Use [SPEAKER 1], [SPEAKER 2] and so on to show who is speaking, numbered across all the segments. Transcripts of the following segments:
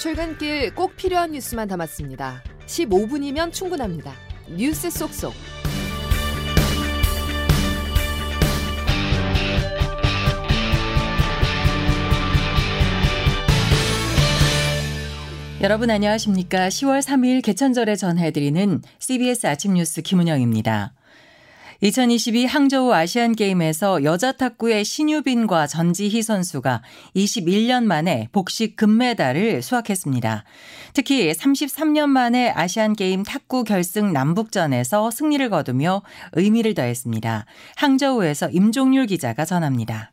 [SPEAKER 1] 출근길 꼭 필요한 뉴스만 담았습니다. 15분이면 충분합니다. 뉴스 속속.
[SPEAKER 2] 여러분 안녕하십니까? 10월 3일 개천절에 전해드리는 CBS 아침 뉴스 김은영입니다. 2022 항저우 아시안 게임에서 여자 탁구의 신유빈과 전지희 선수가 21년 만에 복식 금메달을 수확했습니다. 특히 33년 만에 아시안 게임 탁구 결승 남북전에서 승리를 거두며 의미를 더했습니다. 항저우에서 임종률 기자가 전합니다.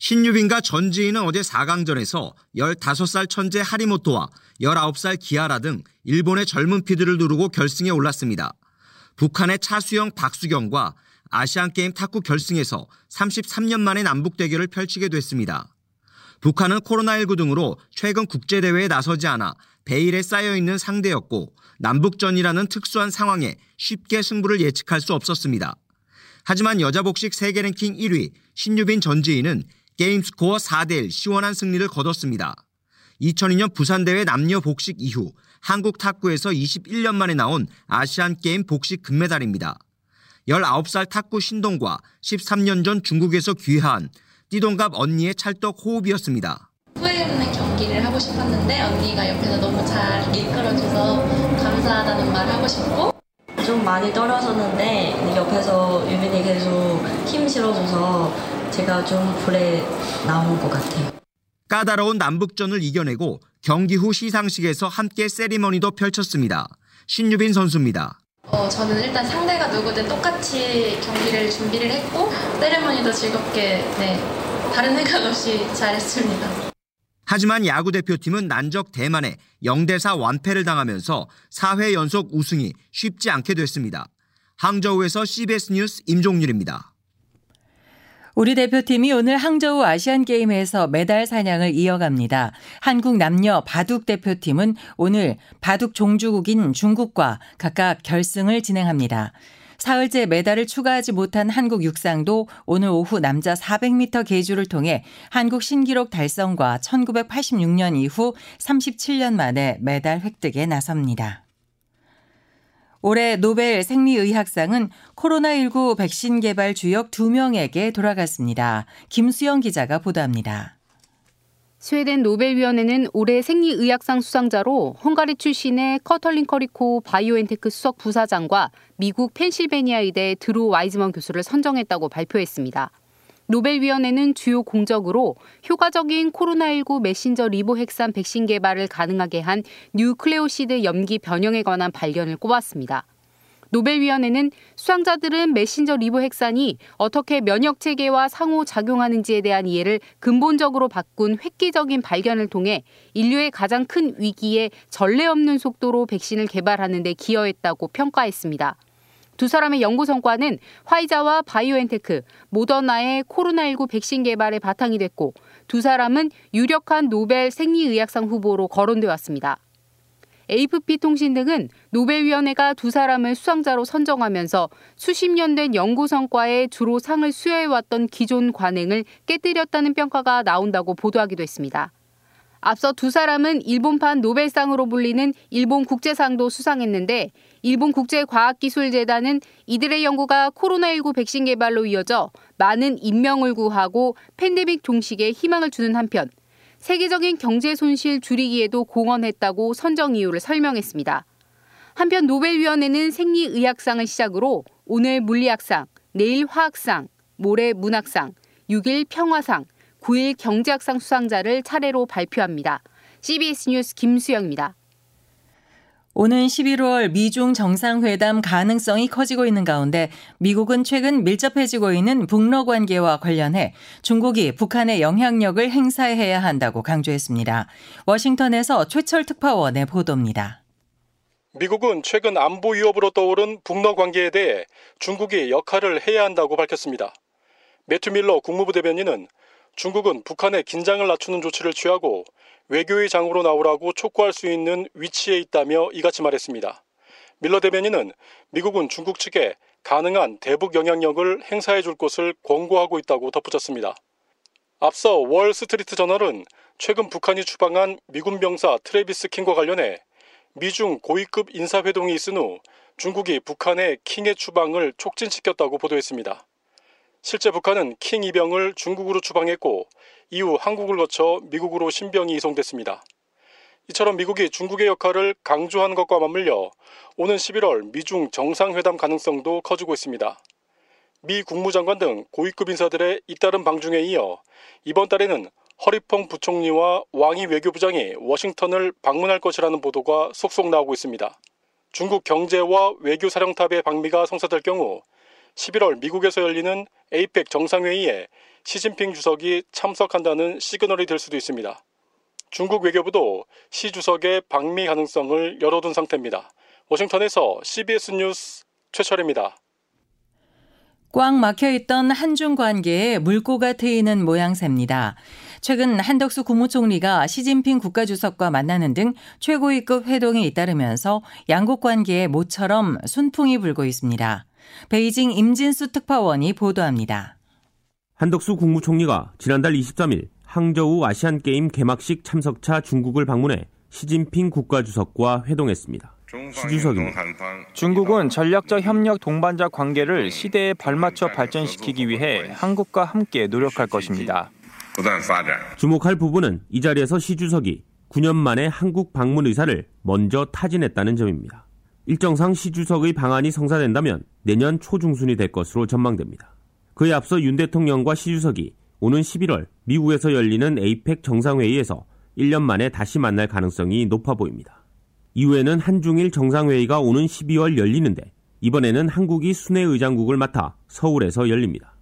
[SPEAKER 3] 신유빈과 전지희는 어제 4강전에서 15살 천재 하리모토와 19살 기아라 등 일본의 젊은 피들을 누르고 결승에 올랐습니다. 북한의 차수영 박수경과 아시안게임 탁구 결승에서 33년 만에 남북 대결을 펼치게 됐습니다. 북한은 코로나19 등으로 최근 국제대회에 나서지 않아 베일에 쌓여 있는 상대였고 남북전이라는 특수한 상황에 쉽게 승부를 예측할 수 없었습니다. 하지만 여자 복식 세계 랭킹 1위 신유빈 전지희는 게임 스코어 4대1 시원한 승리를 거뒀습니다. 2002년 부산대회 남녀 복식 이후 한국 탁구에서 21년 만에 나온 아시안 게임 복식 금메달입니다. 19살 탁구 신동과 13년 전 중국에서 귀화한 띠동갑 언니의 찰떡 호흡이었습니다.
[SPEAKER 4] 후회 없는 경기를 하고 싶었는데 언니가 옆에서 너무 잘 이끌어줘서 감사하다는 말 하고 싶고
[SPEAKER 5] 좀 많이 떨어졌는데 옆에서 유민이 계속 힘 실어줘서 제가 좀 불에 나온 것 같아요.
[SPEAKER 3] 까다로운 남북전을 이겨내고 경기 후 시상식에서 함께 세리머니도 펼쳤습니다. 신유빈 선수입니다.
[SPEAKER 4] 어, 저는 일단 상대가 누구든 똑같이 경기를 준비를 했고 세리머니도 즐겁게 네, 다른 생각 없이 잘했습니다.
[SPEAKER 3] 하지만 야구 대표팀은 난적 대만에 0대4 완패를 당하면서 4회 연속 우승이 쉽지 않게 됐습니다. 항저우에서 CBS 뉴스 임종률입니다.
[SPEAKER 2] 우리 대표팀이 오늘 항저우 아시안 게임에서 메달 사냥을 이어갑니다. 한국 남녀 바둑 대표팀은 오늘 바둑 종주국인 중국과 각각 결승을 진행합니다. 사흘째 메달을 추가하지 못한 한국 육상도 오늘 오후 남자 400m 계주를 통해 한국 신기록 달성과 1986년 이후 37년 만에 메달 획득에 나섭니다. 올해 노벨 생리의학상은 코로나19 백신 개발 주역 2명에게 돌아갔습니다. 김수영 기자가 보도합니다.
[SPEAKER 6] 스웨덴 노벨위원회는 올해 생리의학상 수상자로 헝가리 출신의 커털린 커리코 바이오엔테크 수석 부사장과 미국 펜실베니아 의대 드루 와이즈먼 교수를 선정했다고 발표했습니다. 노벨위원회는 주요 공적으로 효과적인 코로나19 메신저 리보핵산 백신 개발을 가능하게 한 뉴클레오시드 염기 변형에 관한 발견을 꼽았습니다. 노벨위원회는 수상자들은 메신저 리보핵산이 어떻게 면역 체계와 상호 작용하는지에 대한 이해를 근본적으로 바꾼 획기적인 발견을 통해 인류의 가장 큰 위기에 전례 없는 속도로 백신을 개발하는 데 기여했다고 평가했습니다. 두 사람의 연구 성과는 화이자와 바이오엔테크, 모더나의 코로나19 백신 개발에 바탕이 됐고 두 사람은 유력한 노벨 생리의학상 후보로 거론돼 왔습니다. AFP 통신 등은 노벨위원회가 두 사람을 수상자로 선정하면서 수십 년 된 연구 성과에 주로 상을 수여해왔던 기존 관행을 깨뜨렸다는 평가가 나온다고 보도하기도 했습니다. 앞서 두 사람은 일본판 노벨상으로 불리는 일본 국제상도 수상했는데 일본 국제과학기술재단은 이들의 연구가 코로나19 백신 개발로 이어져 많은 인명을 구하고 팬데믹 종식에 희망을 주는 한편 세계적인 경제 손실 줄이기에도 공헌했다고 선정 이유를 설명했습니다. 한편 노벨위원회는 생리의학상을 시작으로 오늘 물리학상, 내일 화학상, 모레 문학상, 6일 평화상, 9일 경제학상 수상자를 차례로 발표합니다. CBS 뉴스 김수영입니다.
[SPEAKER 2] 오는 11월 미중 정상회담 가능성이 커지고 있는 가운데 미국은 최근 밀접해지고 있는 북러 관계와 관련해 중국이 북한의 영향력을 행사해야 한다고 강조했습니다. 워싱턴에서 최철 특파원의 보도입니다.
[SPEAKER 7] 미국은 최근 안보 위협으로 떠오른 북러 관계에 대해 중국이 역할을 해야 한다고 밝혔습니다. 매튜 밀러 국무부 대변인은 중국은 북한의 긴장을 낮추는 조치를 취하고 외교의 장으로 나오라고 촉구할 수 있는 위치에 있다며 이같이 말했습니다. 밀러 대변인은 미국은 중국 측에 가능한 대북 영향력을 행사해 줄 것을 권고하고 있다고 덧붙였습니다. 앞서 월스트리트 저널은 최근 북한이 추방한 미군 병사 트레비스 킹과 관련해 미중 고위급 인사회동이 있은 후 중국이 북한의 킹의 추방을 촉진시켰다고 보도했습니다. 실제 북한은 킹 이병을 중국으로 추방했고 이후 한국을 거쳐 미국으로 신병이 이송됐습니다. 이처럼 미국이 중국의 역할을 강조한 것과 맞물려 오는 11월 미중 정상회담 가능성도 커지고 있습니다. 미 국무장관 등 고위급 인사들의 잇따른 방중에 이어 이번 달에는 허리펑 부총리와 왕이 외교부장이 워싱턴을 방문할 것이라는 보도가 속속 나오고 있습니다. 중국 경제와 외교 사령탑의 방미가 성사될 경우 11월 미국에서 열리는 에이펙 정상회의에 시진핑 주석이 참석한다는 시그널이 될 수도 있습니다. 중국 외교부도 시 주석의 방미 가능성을 열어둔 상태입니다. 워싱턴에서 CBS 뉴스 최철입니다.
[SPEAKER 2] 꽉 막혀있던 한중 관계에 물꼬가 트이는 모양새입니다. 최근 한덕수 국무총리가 시진핑 국가주석과 만나는 등 최고위급 회동에 잇따르면서 양국 관계에 모처럼 순풍이 불고 있습니다. 베이징 임진수 특파원이 보도합니다.
[SPEAKER 8] 한덕수 국무총리가 지난달 23일 항저우 아시안게임 개막식 참석차 중국을 방문해 시진핑 국가주석과 회동했습니다. 시주석입니다.
[SPEAKER 9] 중국은 전략적 협력 동반자 관계를 시대에 발맞춰 발전시키기 위해 한국과 함께 노력할 것입니다.
[SPEAKER 8] 주목할 부분은 이 자리에서 시 주석이 9년 만에 한국 방문 의사를 먼저 타진했다는 점입니다. 일정상 시 주석의 방안이 성사된다면 내년 초중순이 될 것으로 전망됩니다. 그에 앞서 윤 대통령과 시 주석이 오는 11월 미국에서 열리는 에이펙 정상회의에서 1년 만에 다시 만날 가능성이 높아 보입니다. 이후에는 한중일 정상회의가 오는 12월 열리는데 이번에는 한국이 순회 의장국을 맡아 서울에서 열립니다.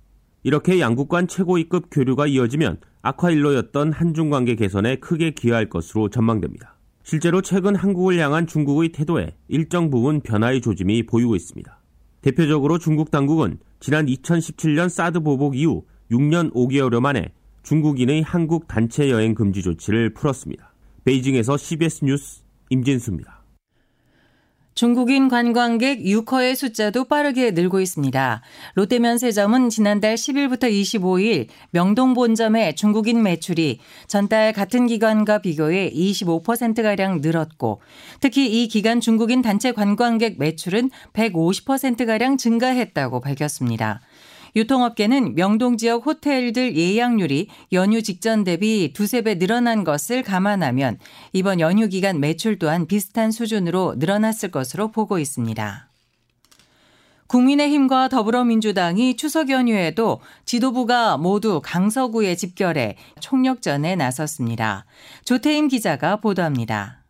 [SPEAKER 8] 이렇게 양국 간 최고위급 교류가 이어지면 악화일로였던 한중 관계 개선에 크게 기여할 것으로 전망됩니다. 실제로 최근 한국을 향한 중국의 태도에 일정 부분 변화의 조짐이 보이고 있습니다. 대표적으로 중국 당국은 지난 2017년 사드 보복 이후 6년 5개월여 만에 중국인의 한국 단체 여행 금지 조치를 풀었습니다. 베이징에서 CBS 뉴스 임진수입니다.
[SPEAKER 2] 중국인 관광객 유커의 숫자도 빠르게 늘고 있습니다. 롯데면 세점은 지난달 10일부터 25일 명동 본점의 중국인 매출이 전달 같은 기간과 비교해 25%가량 늘었고 특히 이 기간 중국인 단체 관광객 매출은 150%가량 증가했다고 밝혔습니다. 유통업계는 명동 지역 호텔들 예약률이 연휴 직전 대비 두세 배 늘어난 것을 감안하면 이번 연휴 기간 매출 또한 비슷한 수준으로 늘어났을 것으로 보고 있습니다. 국민의힘과 더불어민주당이 추석 연휴에도 지도부가 모두 강서구에 집결해 총력전에 나섰습니다. 조태임 기자가 보도합니다.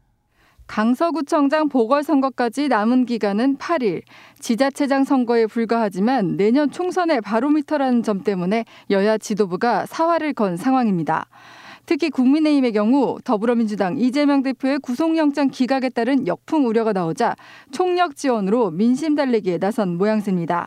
[SPEAKER 10] 강서구청장 보궐선거까지 남은 기간은 8일. 지자체장 선거에 불과하지만 내년 총선의 바로미터라는 점 때문에 여야 지도부가 사활을 건 상황입니다. 특히 국민의힘의 경우 더불어민주당 이재명 대표의 구속영장 기각에 따른 역풍 우려가 나오자 총력 지원으로 민심 달래기에 나선 모양새입니다.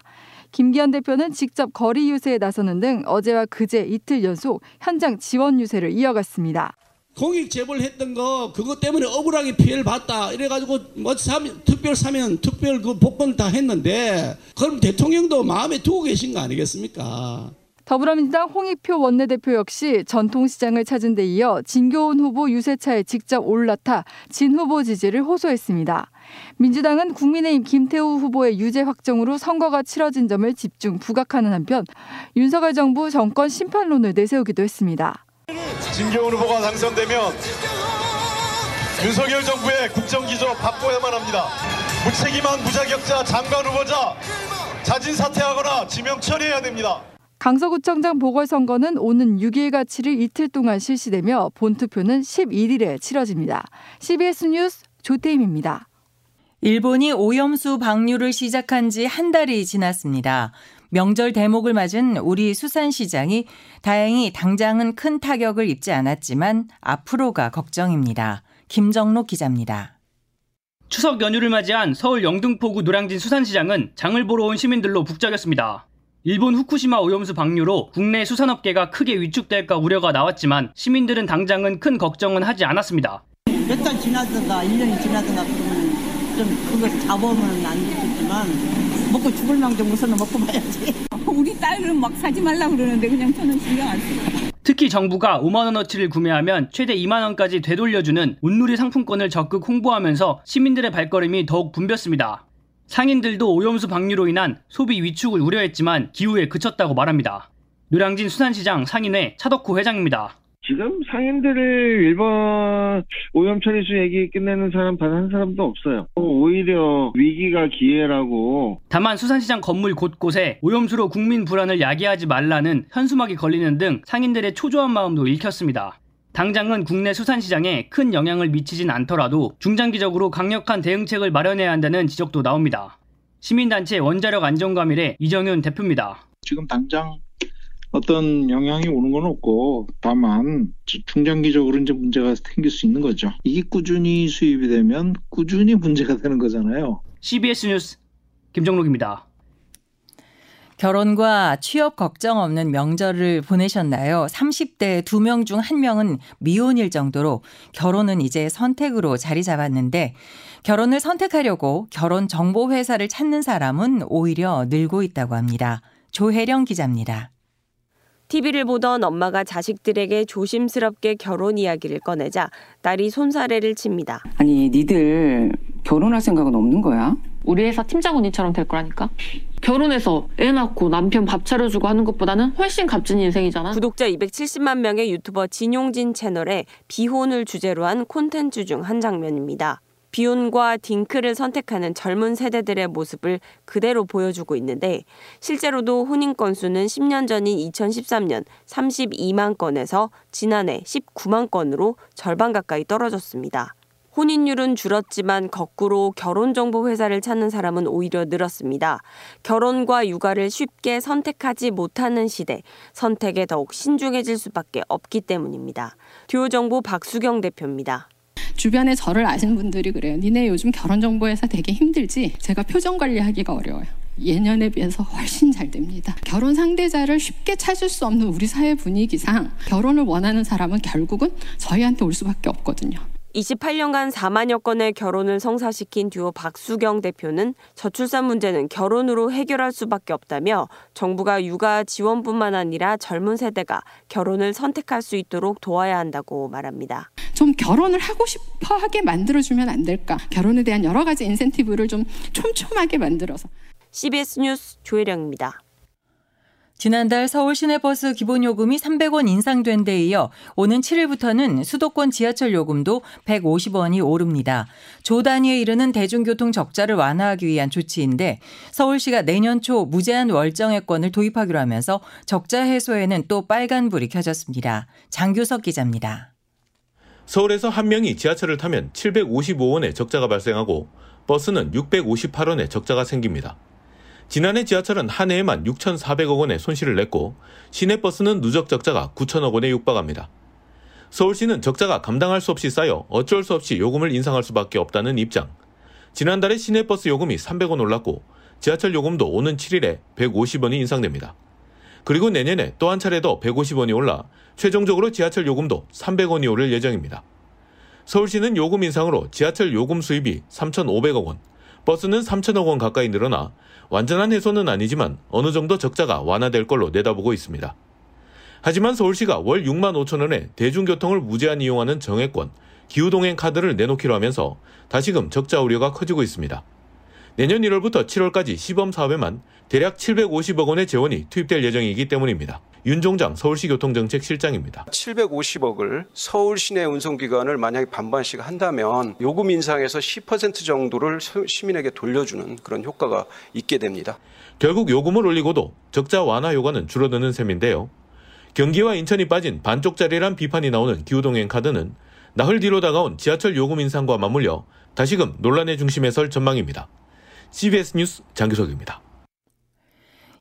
[SPEAKER 10] 김기현 대표는 직접 거리 유세에 나서는 등 어제와 그제 이틀 연속 현장 지원 유세를 이어갔습니다.
[SPEAKER 11] 공익 제보를 했던 거 그것 때문에 억울하게 피해를 봤다 이래가지고 뭐 사면 특별 사면 특별 그 복권 다 했는데 그럼 대통령도 마음에 두고 계신 거 아니겠습니까?
[SPEAKER 10] 더불어민주당 홍익표 원내대표 역시 전통시장을 찾은 데 이어 진교훈 후보 유세차에 직접 올라타 진 후보 지지를 호소했습니다. 민주당은 국민의힘 김태우 후보의 유죄 확정으로 선거가 치러진 점을 집중 부각하는 한편 윤석열 정부 정권 심판론을 내세우기도 했습니다.
[SPEAKER 12] 진경훈 후보가 당선되면 윤석열 정부의 국정기조 바꿔야만 합니다. 무책임한 무자격자 장관 후보자 자진 사퇴하거나 지명 처리해야 됩니다.
[SPEAKER 10] 강서구청장 보궐선거는 오는 6일과 7일 이틀 동안 실시되며 본투표는 11일에 치러집니다. CBS 뉴스 조태임입니다.
[SPEAKER 2] 일본이 오염수 방류를 시작한 지 한 달이 지났습니다. 명절 대목을 맞은 우리 수산시장이 다행히 당장은 큰 타격을 입지 않았지만 앞으로가 걱정입니다. 김정록 기자입니다.
[SPEAKER 13] 추석 연휴를 맞이한 서울 영등포구 노량진 수산시장은 장을 보러 온 시민들로 북적였습니다. 일본 후쿠시마 오염수 방류로 국내 수산업계가 크게 위축될까 우려가 나왔지만 시민들은 당장은 큰 걱정은 하지 않았습니다.
[SPEAKER 14] 몇 달 지나든가 1년이 지나든가 그러면 좀 그걸 잡으면 안 좋겠지만 먹고 죽을 망정 우선은 먹고 봐야지.
[SPEAKER 15] 우리 딸은 막 사지 말라 그러는데 그냥 저는 신경 안 써요.
[SPEAKER 13] 특히 정부가 5만 원어치를 구매하면 최대 2만 원까지 되돌려주는 온누리 상품권을 적극 홍보하면서 시민들의 발걸음이 더욱 붐볐습니다. 상인들도 오염수 방류로 인한 소비 위축을 우려했지만 기후에 그쳤다고 말합니다. 노량진 수산시장 상인회 차덕호 회장입니다.
[SPEAKER 15] 지금 상인들을 일본 오염 처리수 얘기 끝내는 사람 단 한 사람도 없어요. 오히려 위기가 기회라고.
[SPEAKER 13] 다만 수산시장 건물 곳곳에 오염수로 국민 불안을 야기하지 말라는 현수막이 걸리는 등 상인들의 초조한 마음도 읽혔습니다. 당장은 국내 수산시장에 큰 영향을 미치진 않더라도 중장기적으로 강력한 대응책을 마련해야 한다는 지적도 나옵니다. 시민단체 원자력 안전과밀의 이정윤 대표입니다.
[SPEAKER 16] 지금 당장 어떤 영향이 오는 건 없고 다만 중장기적으로 이제 문제가 생길 수 있는 거죠. 이게 꾸준히 수입이 되면 꾸준히 문제가 되는 거잖아요.
[SPEAKER 13] CBS 뉴스 김정록입니다.
[SPEAKER 2] 결혼과 취업 걱정 없는 명절을 보내셨나요? 30대 2명 중 1명은 미혼일 정도로 결혼은 이제 선택으로 자리 잡았는데 결혼을 선택하려고 결혼 정보 회사를 찾는 사람은 오히려 늘고 있다고 합니다. 조혜령 기자입니다.
[SPEAKER 17] TV를 보던 엄마가 자식들에게 조심스럽게 결혼 이야기를 꺼내자 딸이 손사래를 칩니다.
[SPEAKER 18] 아니, 니들 결혼할 생각은 없는 거야?
[SPEAKER 19] 우리 회사 팀장 언니처럼 될 거라니까. 결혼해서 애 낳고 남편 밥 차려주고 하는 것보다는 훨씬 값진 인생이잖아.
[SPEAKER 17] 구독자 270만 명의 유튜버 진용진 채널에 비혼을 주제로 한 콘텐츠 중 한 장면입니다. 비혼과 딩크를 선택하는 젊은 세대들의 모습을 그대로 보여주고 있는데 실제로도 혼인 건수는 10년 전인 2013년 32만 건에서 지난해 19만 건으로 절반 가까이 떨어졌습니다. 혼인율은 줄었지만 거꾸로 결혼정보 회사를 찾는 사람은 오히려 늘었습니다. 결혼과 육아를 쉽게 선택하지 못하는 시대, 선택에 더욱 신중해질 수밖에 없기 때문입니다. 듀오정보 박수경 대표입니다.
[SPEAKER 20] 주변에 저를 아시는 분들이 그래요. 니네 요즘 결혼정보회사 되게 힘들지? 제가 표정 관리하기가 어려워요. 예년에 비해서 훨씬 잘 됩니다. 결혼 상대자를 쉽게 찾을 수 없는 우리 사회 분위기상 결혼을 원하는 사람은 결국은 저희한테 올 수밖에 없거든요.
[SPEAKER 17] 28년간 4만여 건의 결혼을 성사시킨 듀오 박수경 대표는 저출산 문제는 결혼으로 해결할 수밖에 없다며 정부가 육아 지원뿐만 아니라 젊은 세대가 결혼을 선택할 수 있도록 도와야 한다고 말합니다.
[SPEAKER 20] 좀 결혼을 하고 싶어 하게 만들어주면 안 될까? 결혼에 대한 여러 가지 인센티브를 좀 촘촘하게 만들어서.
[SPEAKER 17] CBS 뉴스 조혜령입니다.
[SPEAKER 2] 지난달 서울 시내버스 기본 요금이 300원 인상된 데 이어 오는 7일부터는 수도권 지하철 요금도 150원이 오릅니다. 조 단위에 이르는 대중교통 적자를 완화하기 위한 조치인데 서울시가 내년 초 무제한 월정액권을 도입하기로 하면서 적자 해소에는 또 빨간불이 켜졌습니다. 장규석 기자입니다.
[SPEAKER 21] 서울에서 한 명이 지하철을 타면 755원의 적자가 발생하고 버스는 658원의 적자가 생깁니다. 지난해 지하철은 한 해에만 6,400억 원의 손실을 냈고 시내버스는 누적 적자가 9천억 원에 육박합니다. 서울시는 적자가 감당할 수 없이 쌓여 어쩔 수 없이 요금을 인상할 수밖에 없다는 입장. 지난달에 시내버스 요금이 300원 올랐고 지하철 요금도 오는 7일에 150원이 인상됩니다. 그리고 내년에 또 한 차례 더 150원이 올라 최종적으로 지하철 요금도 300원이 오를 예정입니다. 서울시는 요금 인상으로 지하철 요금 수입이 3,500억 원, 버스는 3천억 원 가까이 늘어나 완전한 해소는 아니지만 어느 정도 적자가 완화될 걸로 내다보고 있습니다. 하지만 서울시가 월 6만 5천 원에 대중교통을 무제한 이용하는 정액권, 기후동행 카드를 내놓기로 하면서 다시금 적자 우려가 커지고 있습니다. 내년 1월부터 7월까지 시범 사업에만 대략 750억 원의 재원이 투입될 예정이기 때문입니다. 윤 종장 서울시 교통정책실장입니다.
[SPEAKER 22] 750억을 서울 시내 운송기관을 만약에 반반씩 한다면 요금 인상에서 10% 정도를 시민에게 돌려주는 그런 효과가 있게 됩니다.
[SPEAKER 21] 결국 요금을 올리고도 적자 완화 효과는 줄어드는 셈인데요. 경기와 인천이 빠진 반쪽짜리란 비판이 나오는 기후동행 카드는 나흘 뒤로 다가온 지하철 요금 인상과 맞물려 다시금 논란의 중심에 설 전망입니다. CBS 뉴스 장규석입니다.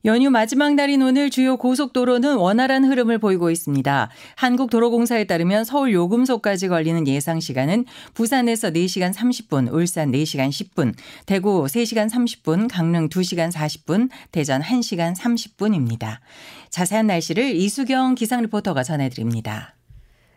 [SPEAKER 2] 연휴 마지막 날인 오늘 주요 고속도로는 원활한 흐름을 보이고 있습니다. 한국도로공사에 따르면 서울 요금소까지 걸리는 예상 시간은 부산에서 4시간 30분, 울산 4시간 10분, 대구 3시간 30분, 강릉 2시간 40분, 대전 1시간 30분입니다. 자세한 날씨를 이수경 기상 리포터가 전해드립니다.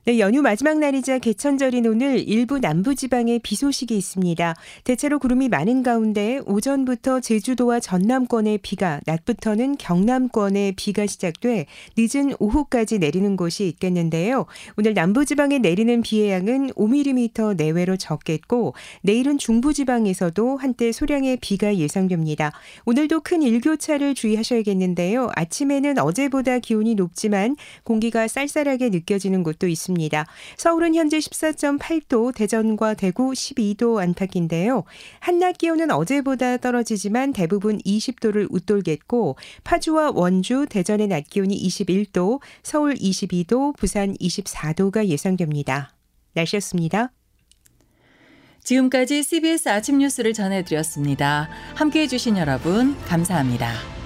[SPEAKER 23] 네, 연휴 마지막 날이자 개천절인 오늘 일부 남부지방에 비 소식이 있습니다. 대체로 구름이 많은 가운데 오전부터 제주도와 전남권에 비가, 낮부터는 경남권에 비가 시작돼 늦은 오후까지 내리는 곳이 있겠는데요. 오늘 남부지방에 내리는 비의 양은 5mm 내외로 적겠고 내일은 중부지방에서도 한때 소량의 비가 예상됩니다. 오늘도 큰 일교차를 주의하셔야겠는데요. 아침에는 어제보다 기온이 높지만 공기가 쌀쌀하게 느껴지는 곳도 있습니다. 있습니다. 서울은 현재 14.8도, 대전과 대구 12도 안팎인데요. 한낮 기온은 어제보다 떨어지지만 대부분 20도를 웃돌겠고 파주와 원주, 대전의 낮 기온이 21도, 서울 22도, 부산 24도가 예상됩니다. 날씨였습니다.
[SPEAKER 2] 지금까지 CBS 아침 뉴스를 전해드렸습니다. 함께해 주신 여러분 감사합니다.